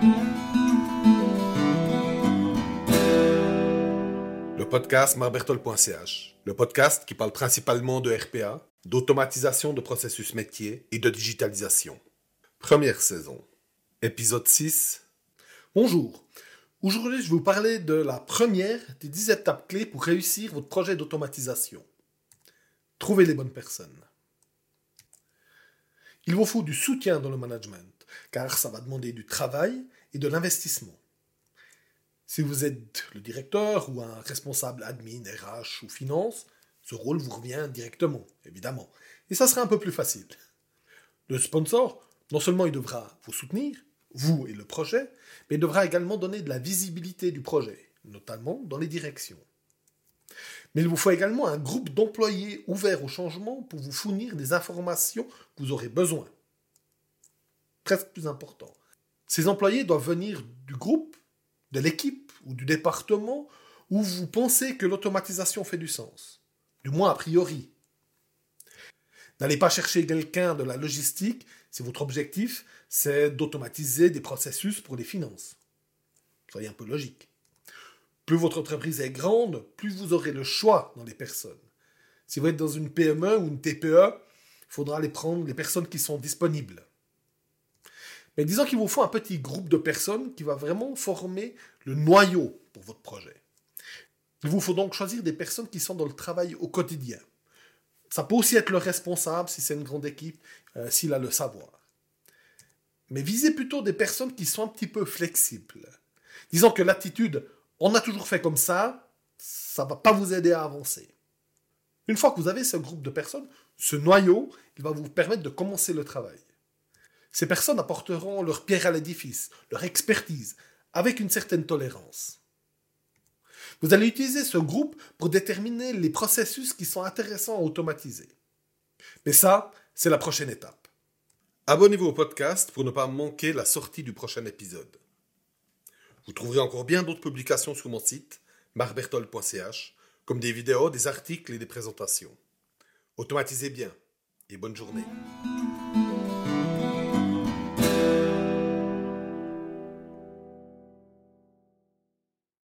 Le podcast marbertol.ch, le podcast qui parle principalement de RPA, d'automatisation de processus métier et de digitalisation. Première saison. Épisode 6. Bonjour. Aujourd'hui, je vais vous parler de la première des 10 étapes clés pour réussir votre projet d'automatisation. Trouvez les bonnes personnes. Il vous faut du soutien dans le management, car ça va demander du travail et de l'investissement. Si vous êtes le directeur ou un responsable admin, RH ou finance, ce rôle vous revient directement, évidemment. Et ça sera un peu plus facile. Le sponsor, non seulement il devra vous soutenir, vous et le projet, mais il devra également donner de la visibilité du projet, notamment dans les directions. Mais il vous faut également un groupe d'employés ouverts au changement pour vous fournir des informations que vous aurez besoin. Presque plus important. Ces employés doivent venir du groupe, de l'équipe ou du département où vous pensez que l'automatisation fait du sens. Du moins a priori. N'allez pas chercher quelqu'un de la logistique si votre objectif c'est d'automatiser des processus pour les finances. Soyez un peu logique. Plus votre entreprise est grande, plus vous aurez le choix dans les personnes. Si vous êtes dans une PME ou une TPE, il faudra aller prendre les personnes qui sont disponibles. Mais disons qu'il vous faut un petit groupe de personnes qui va vraiment former le noyau pour votre projet. Il vous faut donc choisir des personnes qui sont dans le travail au quotidien. Ça peut aussi être le responsable si c'est une grande équipe, euh, s'il a le savoir. Mais visez plutôt des personnes qui sont un petit peu flexibles. Disons que l'attitude on a toujours fait comme ça, ça va pas vous aider à avancer. Une fois que vous avez ce groupe de personnes, ce noyau, il va vous permettre de commencer le travail. Ces personnes apporteront leur pierre à l'édifice, leur expertise, avec une certaine tolérance. Vous allez utiliser ce groupe pour déterminer les processus qui sont intéressants à automatiser. Mais ça, c'est la prochaine étape. Abonnez-vous au podcast pour ne pas manquer la sortie du prochain épisode. Vous trouverez encore bien d'autres publications sur mon site, marbertol.ch, comme des vidéos, des articles et des présentations. Automatisez bien et bonne journée.